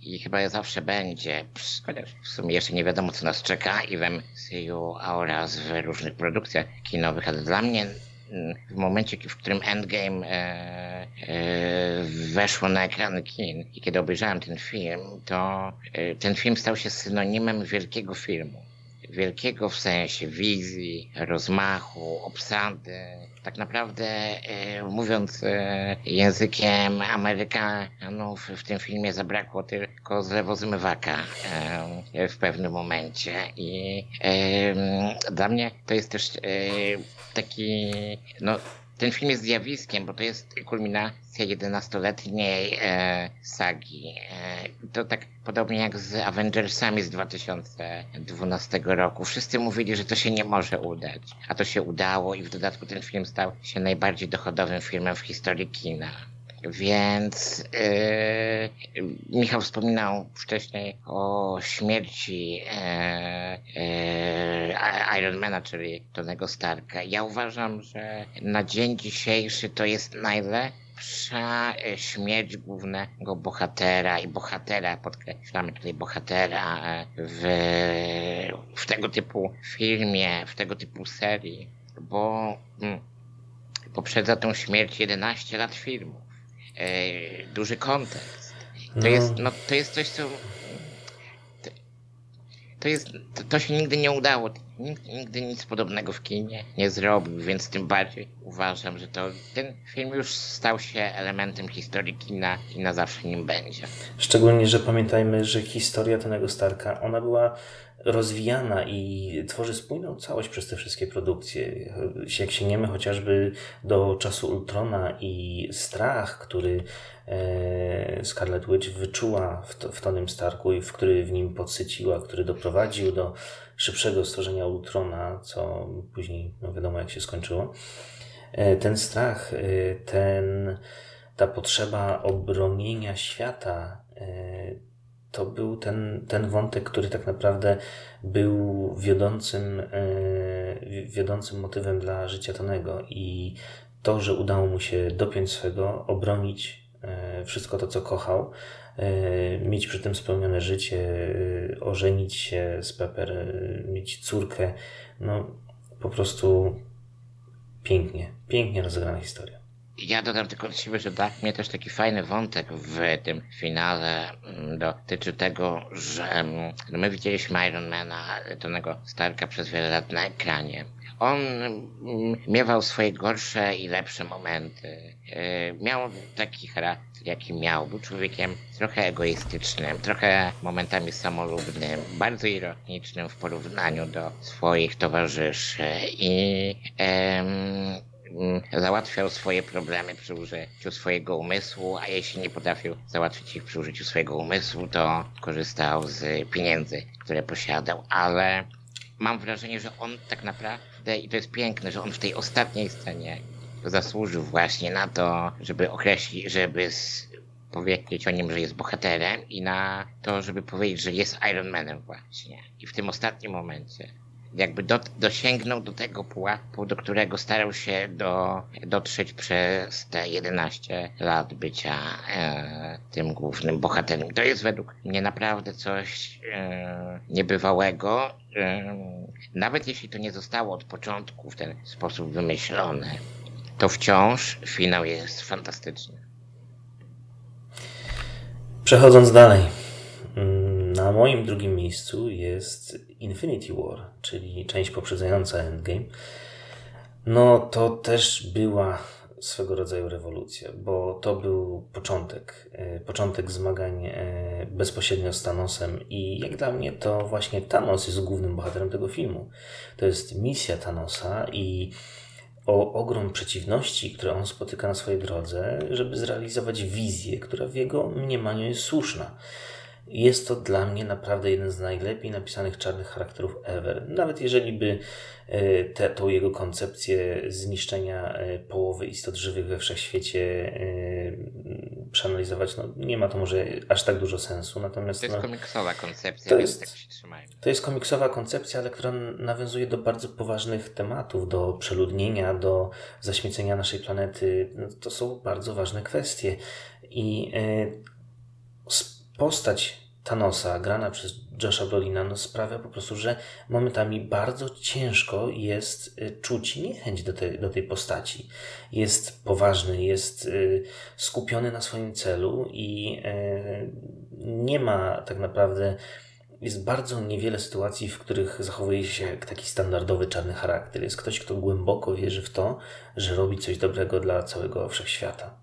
i chyba zawsze będzie, chociaż w sumie jeszcze nie wiadomo co nas czeka i w MCU oraz w różnych produkcjach kinowych, ale dla mnie yy, w momencie, w którym Endgame e, e, weszło na ekrany kin i kiedy obejrzałem ten film, to e, ten film stał się synonimem wielkiego filmu wielkiego w sensie wizji, rozmachu, obsady. Tak naprawdę e, mówiąc e, językiem Amerykanów w tym filmie zabrakło tylko zlewozmywaka e, w pewnym momencie i dla mnie to jest też taki no ten film jest zjawiskiem, bo to jest kulminacja 11-letniej e, sagi. E, to tak podobnie jak z Avengersami z 2012 roku. Wszyscy mówili, że to się nie może udać, a to się udało i w dodatku ten film stał się najbardziej dochodowym filmem w historii kina. Więc yy, Michał wspominał wcześniej o śmierci yy, yy, Ironmana, czyli Tonego Starka. Ja uważam, że na dzień dzisiejszy to jest najlepsza śmierć głównego bohatera i bohatera, podkreślamy tutaj bohatera w, w tego typu filmie, w tego typu serii, bo mm, poprzedza tą śmierć 11 lat filmu e, duży kontekst. To, no. jest, no, to jest coś, co. To, to jest. To, to, się nigdy nie udało. Nikt nigdy nic podobnego w kinie nie zrobił, więc tym bardziej uważam, że to ten film już stał się elementem historii kina i na zawsze nim będzie. Szczególnie, że pamiętajmy, że historia Tonego Starka, ona była rozwijana i tworzy spójną całość przez te wszystkie produkcje. Jak sięgniemy chociażby do czasu Ultrona i strach, który e, Scarlet Witch wyczuła w, to, w Tonym Starku i w który w nim podsyciła, który doprowadził do szybszego stworzenia Ultrona, co później no wiadomo jak się skończyło. E, ten strach, e, ten, ta potrzeba obronienia świata to był ten, ten wątek, który tak naprawdę był wiodącym, e, wiodącym motywem dla życia Tonego i to, że udało mu się dopiąć swego, obronić e, wszystko to, co kochał, e, mieć przy tym spełnione życie, ożenić się z Pepper, mieć córkę, no po prostu pięknie, pięknie rozegrana historia. Ja dodam tylko od siebie, że dla mnie też taki fajny wątek w tym finale mm, dotyczy tego, że mm, my widzieliśmy Ironmana, Tonego Starka przez wiele lat na ekranie. On mm, miewał swoje gorsze i lepsze momenty. E, miał taki charakter, jaki miał. Był człowiekiem trochę egoistycznym, trochę momentami samolubnym, bardzo ironicznym w porównaniu do swoich towarzyszy i em, załatwiał swoje problemy przy użyciu swojego umysłu, a jeśli nie potrafił załatwić ich przy użyciu swojego umysłu, to korzystał z pieniędzy, które posiadał, ale mam wrażenie, że on tak naprawdę, i to jest piękne, że on w tej ostatniej scenie zasłużył właśnie na to, żeby określić, żeby powiedzieć o nim, że jest bohaterem i na to, żeby powiedzieć, że jest Iron Manem właśnie. I w tym ostatnim momencie jakby do, dosięgnął do tego pułapu, do którego starał się do, dotrzeć przez te 11 lat bycia e, tym głównym bohaterem. To jest według mnie naprawdę coś e, niebywałego, e, nawet jeśli to nie zostało od początku w ten sposób wymyślone, to wciąż finał jest fantastyczny. Przechodząc dalej. Na moim drugim miejscu jest Infinity War, czyli część poprzedzająca Endgame. No to też była swego rodzaju rewolucja, bo to był początek, e, początek zmagań e, bezpośrednio z Thanosem i jak dla mnie to właśnie Thanos jest głównym bohaterem tego filmu. To jest misja Thanosa i o ogrom przeciwności, które on spotyka na swojej drodze, żeby zrealizować wizję, która w jego mniemaniu jest słuszna. Jest to dla mnie naprawdę jeden z najlepiej napisanych czarnych charakterów ever. Nawet jeżeli by e, te, tą jego koncepcję zniszczenia e, połowy istot żywych we wszechświecie e, przeanalizować, no nie ma to może aż tak dużo sensu. Natomiast, to jest no, komiksowa koncepcja, to jest, tak się trzymajmy. To jest komiksowa koncepcja, ale która nawiązuje do bardzo poważnych tematów, do przeludnienia, do zaśmiecenia naszej planety. No, to są bardzo ważne kwestie. I postać Thanosa, grana przez Josha Brolina, no sprawia po prostu, że momentami bardzo ciężko jest y, czuć niechęć do tej, do tej postaci. Jest poważny, jest y, skupiony na swoim celu i y, nie ma tak naprawdę jest bardzo niewiele sytuacji, w których zachowuje się jak taki standardowy czarny charakter. Jest ktoś, kto głęboko wierzy w to, że robi coś dobrego dla całego wszechświata.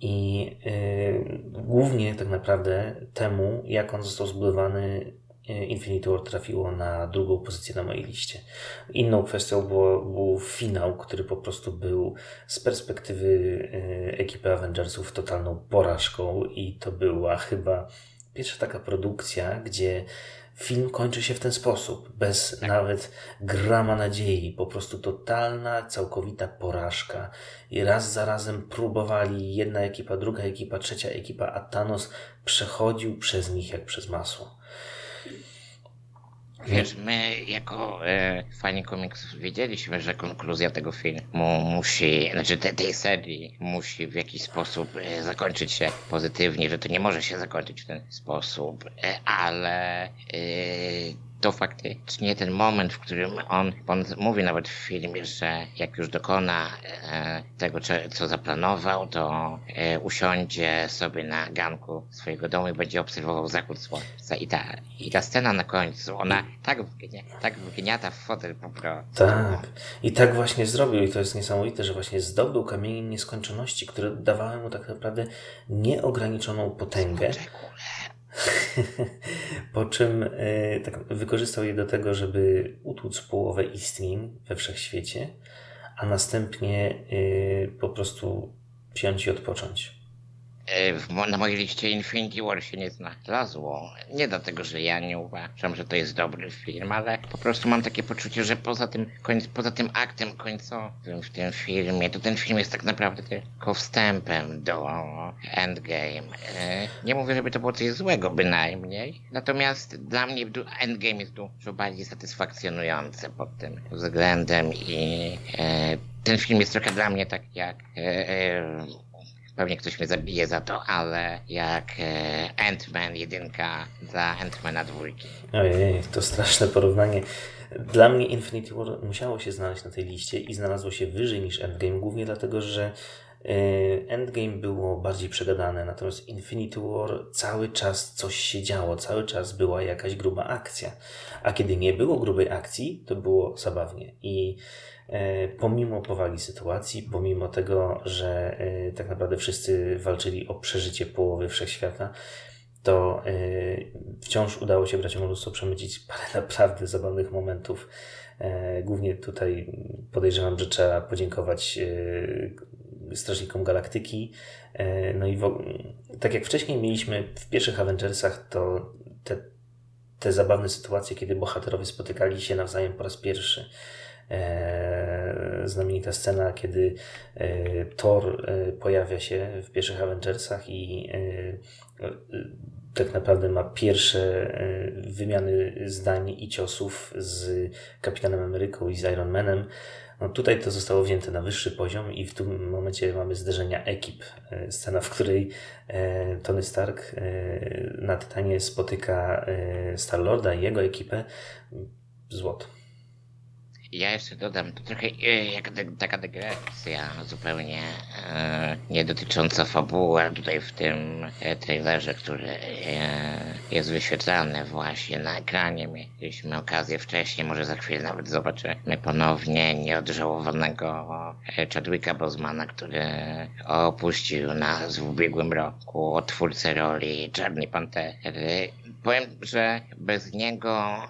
I yy, głównie tak naprawdę temu, jak on został zbudowany, y, Infinity War trafiło na drugą pozycję na mojej liście. Inną kwestią było, był finał, który po prostu był z perspektywy y, ekipy Avengersów totalną porażką i to była chyba pierwsza taka produkcja, gdzie film kończy się w ten sposób, bez tak. nawet grama nadziei, po prostu totalna, całkowita porażka. I raz za razem próbowali jedna ekipa, druga ekipa, trzecia ekipa, a Thanos przechodził przez nich jak przez masło. Wiesz, my jako e, fani komiksów wiedzieliśmy, że konkluzja tego filmu musi, znaczy te, tej serii musi w jakiś sposób e, zakończyć się pozytywnie, że to nie może się zakończyć w ten sposób, e, ale e, to faktycznie ten moment, w którym on, on mówi nawet w filmie, że jak już dokona e, tego, co zaplanował, to e, usiądzie sobie na ganku swojego domu i będzie obserwował zachód słońca. I ta, i ta scena na końcu, ona tak, wgnia, tak wgniata w fotel po prostu. Tak. I tak właśnie zrobił. I to jest niesamowite, że właśnie zdobył kamienie nieskończoności, które dawały mu tak naprawdę nieograniczoną potęgę. [laughs] po czym y, tak, wykorzystał je do tego, żeby utłuc połowę istnień we wszechświecie, a następnie y, po prostu wziąć i odpocząć. E, na mojej liście Infinity War się nie znalazło. Nie dlatego, że ja nie uważam, że to jest dobry film, ale po prostu mam takie poczucie, że poza tym, poza tym aktem końcowym w tym filmie, to ten film jest tak naprawdę tylko wstępem do Endgame. E, nie mówię, żeby to było coś złego bynajmniej, natomiast dla mnie Endgame jest dużo bardziej satysfakcjonujące pod tym względem i e, ten film jest trochę dla mnie tak jak Pewnie ktoś mnie zabije za to, ale jak e, Ant-Man jedynka za Ant-Mana dwójki. Ojej, to straszne porównanie. Dla mnie Infinity War musiało się znaleźć na tej liście i znalazło się wyżej niż Endgame, głównie dlatego, że e, Endgame było bardziej przegadane, natomiast Infinity War cały czas coś się działo, cały czas była jakaś gruba akcja. A kiedy nie było grubej akcji, to było zabawnie. I pomimo powagi sytuacji, pomimo tego, że e, tak naprawdę wszyscy walczyli o przeżycie połowy wszechświata, to e, wciąż udało się braciom Russo przemycić parę [laughs] naprawdę zabawnych momentów. Głównie tutaj podejrzewam, że trzeba podziękować Strażnikom Galaktyki. No i w, tak jak wcześniej mieliśmy w pierwszych Avengersach, to te, te zabawne sytuacje, kiedy bohaterowie spotykali się nawzajem po raz pierwszy e, znamienita scena, kiedy e, Thor e, pojawia się w pierwszych Avengersach i e, tak naprawdę ma pierwsze e, wymiany zdań i ciosów z Kapitanem Ameryką i z Iron Manem. No tutaj to zostało wzięte na wyższy poziom i w tym momencie mamy zderzenia ekip. E, scena, w której e, Tony Stark na Tytanie spotyka Star-Lorda i jego ekipę. Złoto. Ja jeszcze dodam, to trochę e, jak taka dygresja zupełnie e, nie dotycząca fabuły, tutaj w tym e, trailerze, który jest wyświetlany właśnie na ekranie, mieliśmy okazję wcześniej, może za chwilę nawet zobaczymy ponownie nieodżałowanego Chadwicka Bosmana, który opuścił nas w ubiegłym roku, twórcę roli Czarnej Pantery. Powiem, że bez niego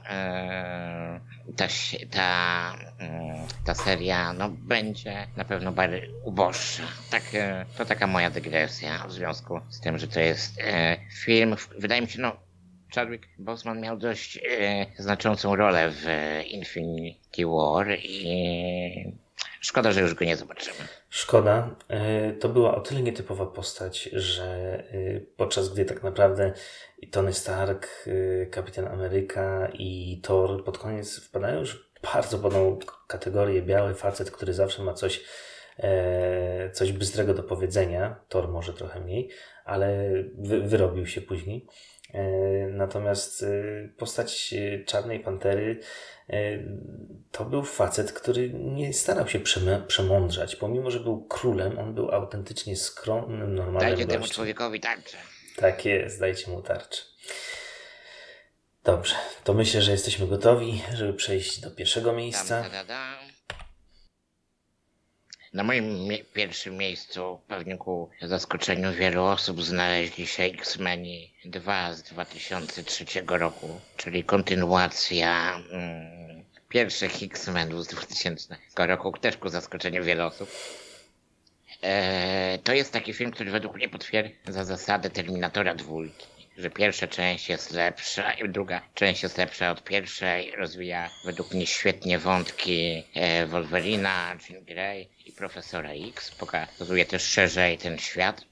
ta, ta, mm, ta seria no, będzie na pewno bardziej uboższa. Tak, e, to taka moja dygresja w związku z tym, że to jest e, film, wydaje mi się, no Chadwick Boseman miał dość e, znaczącą rolę w Infinity War i szkoda, że już go nie zobaczymy. Szkoda. To była o tyle nietypowa postać, że podczas gdy tak naprawdę i Tony Stark, y, Kapitan Ameryka i Thor pod koniec wpadają już bardzo podobną kategorię. Biały facet, który zawsze ma coś, e, coś bystrego do powiedzenia. Thor może trochę mniej, ale wy, wyrobił się później. E, natomiast e, postać Czarnej Pantery to był facet, który nie starał się przemądrzać. Pomimo, że był królem, on był autentycznie skromnym, normalnym Dajcie gościem. temu człowiekowi także. Tak jest, dajcie mu tarczę. Dobrze, to myślę, że jesteśmy gotowi, żeby przejść do pierwszego miejsca. Na moim mie pierwszym miejscu, pewnie ku zaskoczeniu wielu osób, znaleźli się X-Meni 2 z 2003 roku, czyli kontynuacja mm, pierwszych X-Menów z 2000 roku, też ku zaskoczeniu wielu osób. Eee, to jest taki film, który według mnie potwierdza zasadę Terminatora dwójki, że pierwsza część jest lepsza i druga część jest lepsza od pierwszej, rozwija według mnie świetnie wątki e, Wolverina, Jean Grey i Profesora X, pokazuje też szerzej ten świat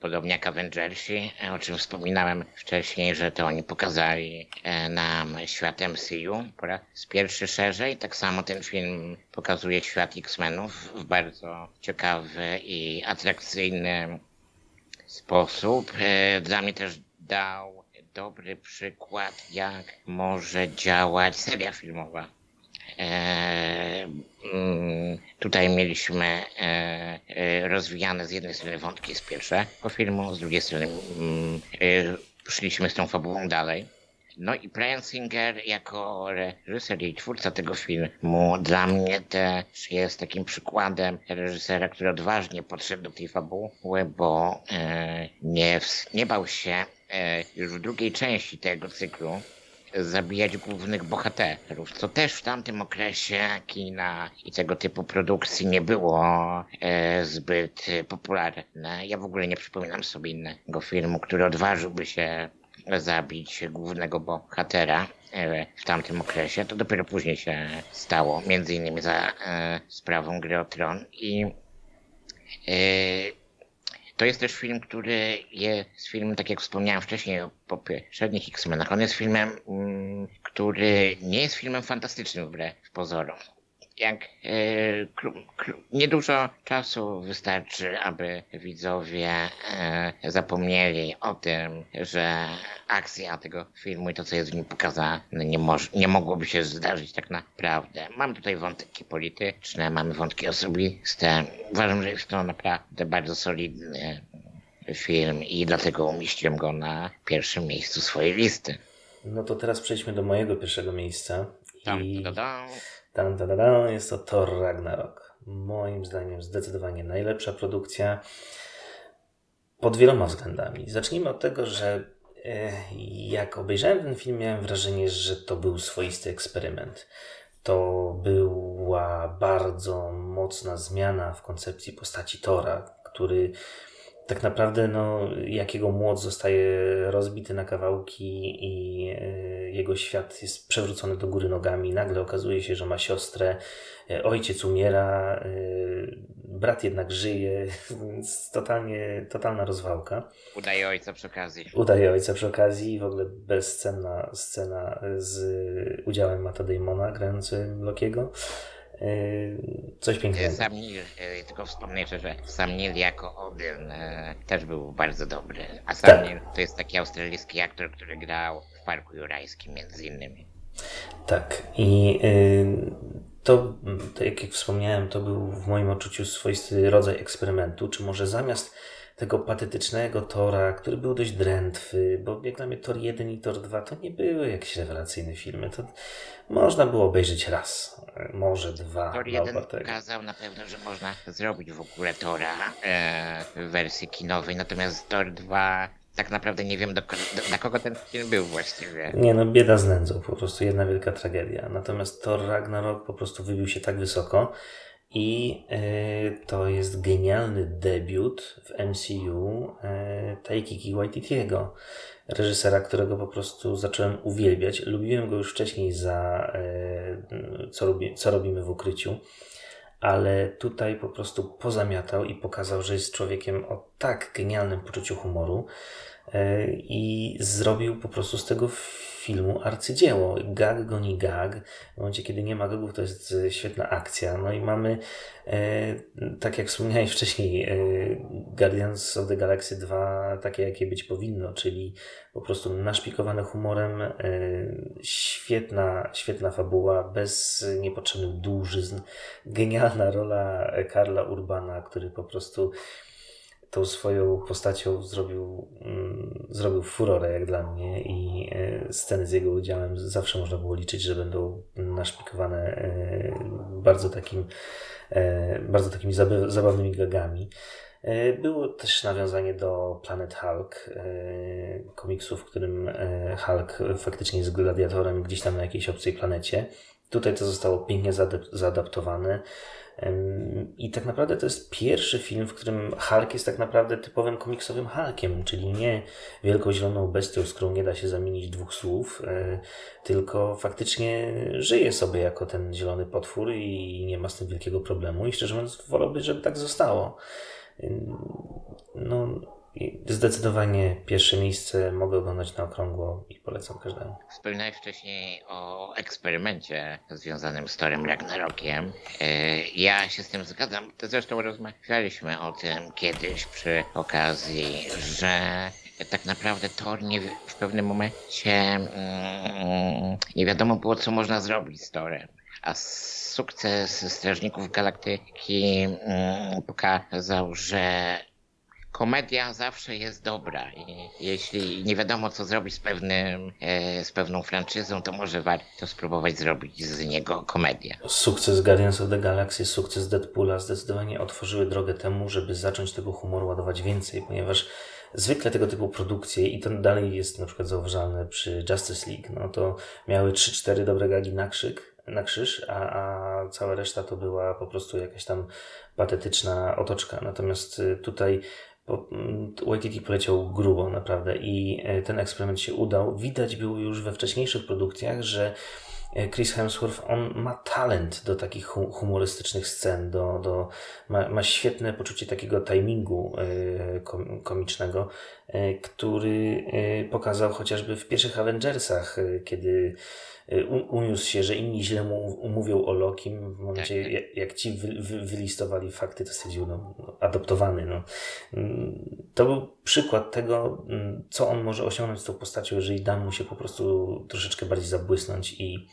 podobnie jak Avengersi, e, o czym wspominałem wcześniej, że to oni pokazali e, nam świat MCU po raz pierwszy szerzej. Tak samo ten film pokazuje świat X-Menów w bardzo ciekawy i atrakcyjny sposób. E, dla mnie też dał dobry przykład, jak może działać seria filmowa. E, mm, tutaj mieliśmy e, e, rozwijane z jednej strony wątki z pierwszego filmu, z drugiej strony mm, szliśmy z tą fabułą dalej. No i Brian Singer jako reżyser i twórca tego filmu dla mnie też jest takim przykładem reżysera, który odważnie podszedł do tej fabuły, bo nie, nie bał się już w drugiej części tego cyklu zabijać głównych bohaterów, co też w tamtym okresie kina i tego typu produkcji nie było e, zbyt popularne. Ja w ogóle nie przypominam sobie innego filmu, który odważyłby się zabić głównego bohatera e, w tamtym okresie. To dopiero później się stało, między innymi za e, sprawą gry o Tron i e, to jest też film, który jest filmem, tak jak wspomniałem wcześniej o poprzednich X-Menach, on jest filmem, mm, który nie jest filmem fantastycznym wbrew pozorom jak e, niedużo czasu wystarczy, aby widzowie e, zapomnieli o tym, że akcja tego filmu i to, co jest w nim pokazane, nie, moż, nie mogłoby się zdarzyć tak naprawdę. Mam tutaj wątki polityczne, mamy wątki osobiste. Uważam, że jest to naprawdę bardzo solidny film i dlatego umieściłem go na pierwszym miejscu swojej listy. No to teraz przejdźmy do mojego pierwszego miejsca. Tam, I... Dan, dan, jest to Thor Ragnarok. Moim zdaniem zdecydowanie najlepsza produkcja pod wieloma względami. Zacznijmy od tego, że e, jak obejrzałem ten film, miałem wrażenie, że to był swoisty eksperyment. To była bardzo mocna zmiana w koncepcji postaci Tora, który tak naprawdę no, jakiego młot zostaje rozbity na kawałki i y, jego świat jest przewrócony do góry nogami. Nagle okazuje się, że ma siostrę, y, ojciec umiera, y, brat jednak żyje, [laughs] więc totalnie, totalna rozwałka. Udaje ojca przy okazji. Udaje ojca przy okazji, w ogóle bezcenna scena z udziałem Mata Damona grającym Lokiego. Yy, coś pięknego. Sam Nil, e, tylko wspomnę, że sam Nil jako Odyn e, też był bardzo dobry. A sam Tak. Nil to jest taki australijski aktor, który grał w Parku Jurajskim między innymi. Tak. I to, to, jak jak wspomniałem, to był w moim odczuciu swoisty rodzaj eksperymentu. Czy może zamiast tego patetycznego Tora, który był dość drętwy, bo jak dla mnie Tor 1 i Tor 2 to nie były jakieś rewelacyjne filmy. To można było obejrzeć raz, może dwa. Tor dla 1 opartego. pokazał na pewno, że można zrobić w ogóle Tora e, w wersji kinowej, natomiast Tor 2 tak naprawdę nie wiem do, do, kogo ten film był właściwie. Nie no, bieda z nędzą, po prostu jedna wielka tragedia. Natomiast Thor Ragnarok po prostu wybił się tak wysoko i y, to jest genialny debiut w MCU y, Taikiki Waititiego, reżysera, którego po prostu zacząłem uwielbiać. Lubiłem go już wcześniej za y, co, robi, co robimy w ukryciu, ale tutaj po prostu pozamiatał i pokazał, że jest człowiekiem o tak genialnym poczuciu humoru, E, i zrobił po prostu z tego filmu arcydzieło. Gag goni gag. W momencie, kiedy nie ma gagów, to jest świetna akcja. No i mamy, e, tak jak wspomniałeś wcześniej, e, Guardians of the Galaxy 2 takie, jakie być powinno, czyli po prostu naszpikowane humorem, e, świetna, świetna fabuła, bez niepotrzebnych dłużyzn, genialna rola Karla Urbana, który po prostu tą swoją postacią zrobił, mm, zrobił furorę jak dla mnie i e, sceny z jego udziałem zawsze można było liczyć, że będą naszpikowane e, bardzo takim e, bardzo takimi zabawnymi gagami. Było też nawiązanie do Planet Hulk, komiksu, w którym Hulk faktycznie jest gladiatorem gdzieś tam na jakiejś obcej planecie. Tutaj to zostało pięknie zaadap- zaadaptowane. I tak naprawdę to jest pierwszy film, w którym Hulk jest tak naprawdę typowym komiksowym Hulkiem, czyli nie wielką zieloną bestią, z którą nie da się zamienić dwóch słów, e, tylko faktycznie żyje sobie jako ten zielony potwór i nie ma z tym wielkiego problemu. I szczerze mówiąc, wolałbym, żeby tak zostało. No, zdecydowanie pierwsze miejsce mogę oglądać na okrągło i polecam każdemu. Wspominałeś wcześniej o eksperymencie związanym z Torem Ragnarokiem. E, Ja się z tym zgadzam. To Zresztą rozmawialiśmy o tym kiedyś przy okazji, że tak naprawdę Thor nie, w- w pewnym momencie mm, nie wiadomo było, co można zrobić z Torem. A sukces Strażników Galaktyki mm, pokazał, że komedia zawsze jest dobra i jeśli nie wiadomo co zrobić z pewnym, e, z pewną franczyzą, to może warto spróbować zrobić z niego komedię. Sukces Guardians of the Galaxy, sukces Deadpoola zdecydowanie otworzyły drogę temu, żeby zacząć tego humoru ładować więcej, ponieważ zwykle tego typu produkcje, i to dalej jest na przykład zauważalne przy Justice League, no to miały 3-4 dobre gagi na krzyk, na krzyż, a, a cała reszta to była po prostu jakaś tam patetyczna otoczka. Natomiast y, tutaj po- mm, Waititi poleciał grubo naprawdę i e, ten eksperyment się udał. Widać było już we wcześniejszych produkcjach, że e, Chris Hemsworth, on ma talent do takich hu- humorystycznych scen, do, do, ma, ma świetne poczucie takiego timingu e, kom, komicznego, który pokazał chociażby w pierwszych Avengersach, kiedy uniósł się, że inni źle mu mówią o Lokim. W momencie, Tak, tak. jak, jak ci wy, wy, wylistowali fakty, to stwierdził, no, no, adoptowany. No. Mm, To był przykład tego, mm, co on może osiągnąć z tą postacią, jeżeli da mu się po prostu troszeczkę bardziej zabłysnąć i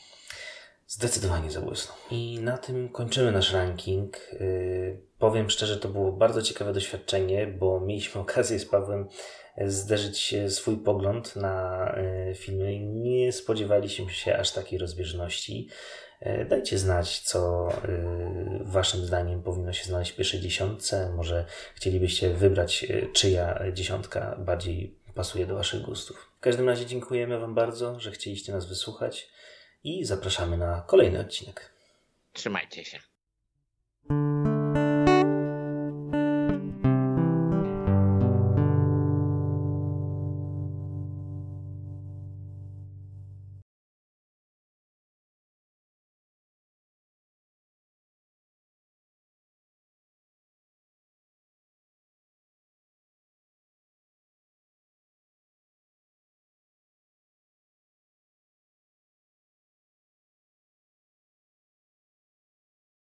zdecydowanie zabłysnął. I na tym kończymy nasz ranking. Yy, Powiem szczerze, to było bardzo ciekawe doświadczenie, bo mieliśmy [laughs] okazję z Pawłem e, zderzyć swój pogląd na e, filmy. Nie spodziewaliśmy się aż takiej rozbieżności. E, Dajcie znać, co Waszym zdaniem powinno się znaleźć w pierwszej dziesiątce. Może chcielibyście wybrać, czyja dziesiątka bardziej pasuje do Waszych gustów. W każdym razie dziękujemy Wam bardzo, że chcieliście nas wysłuchać i zapraszamy na kolejny odcinek. Trzymajcie się.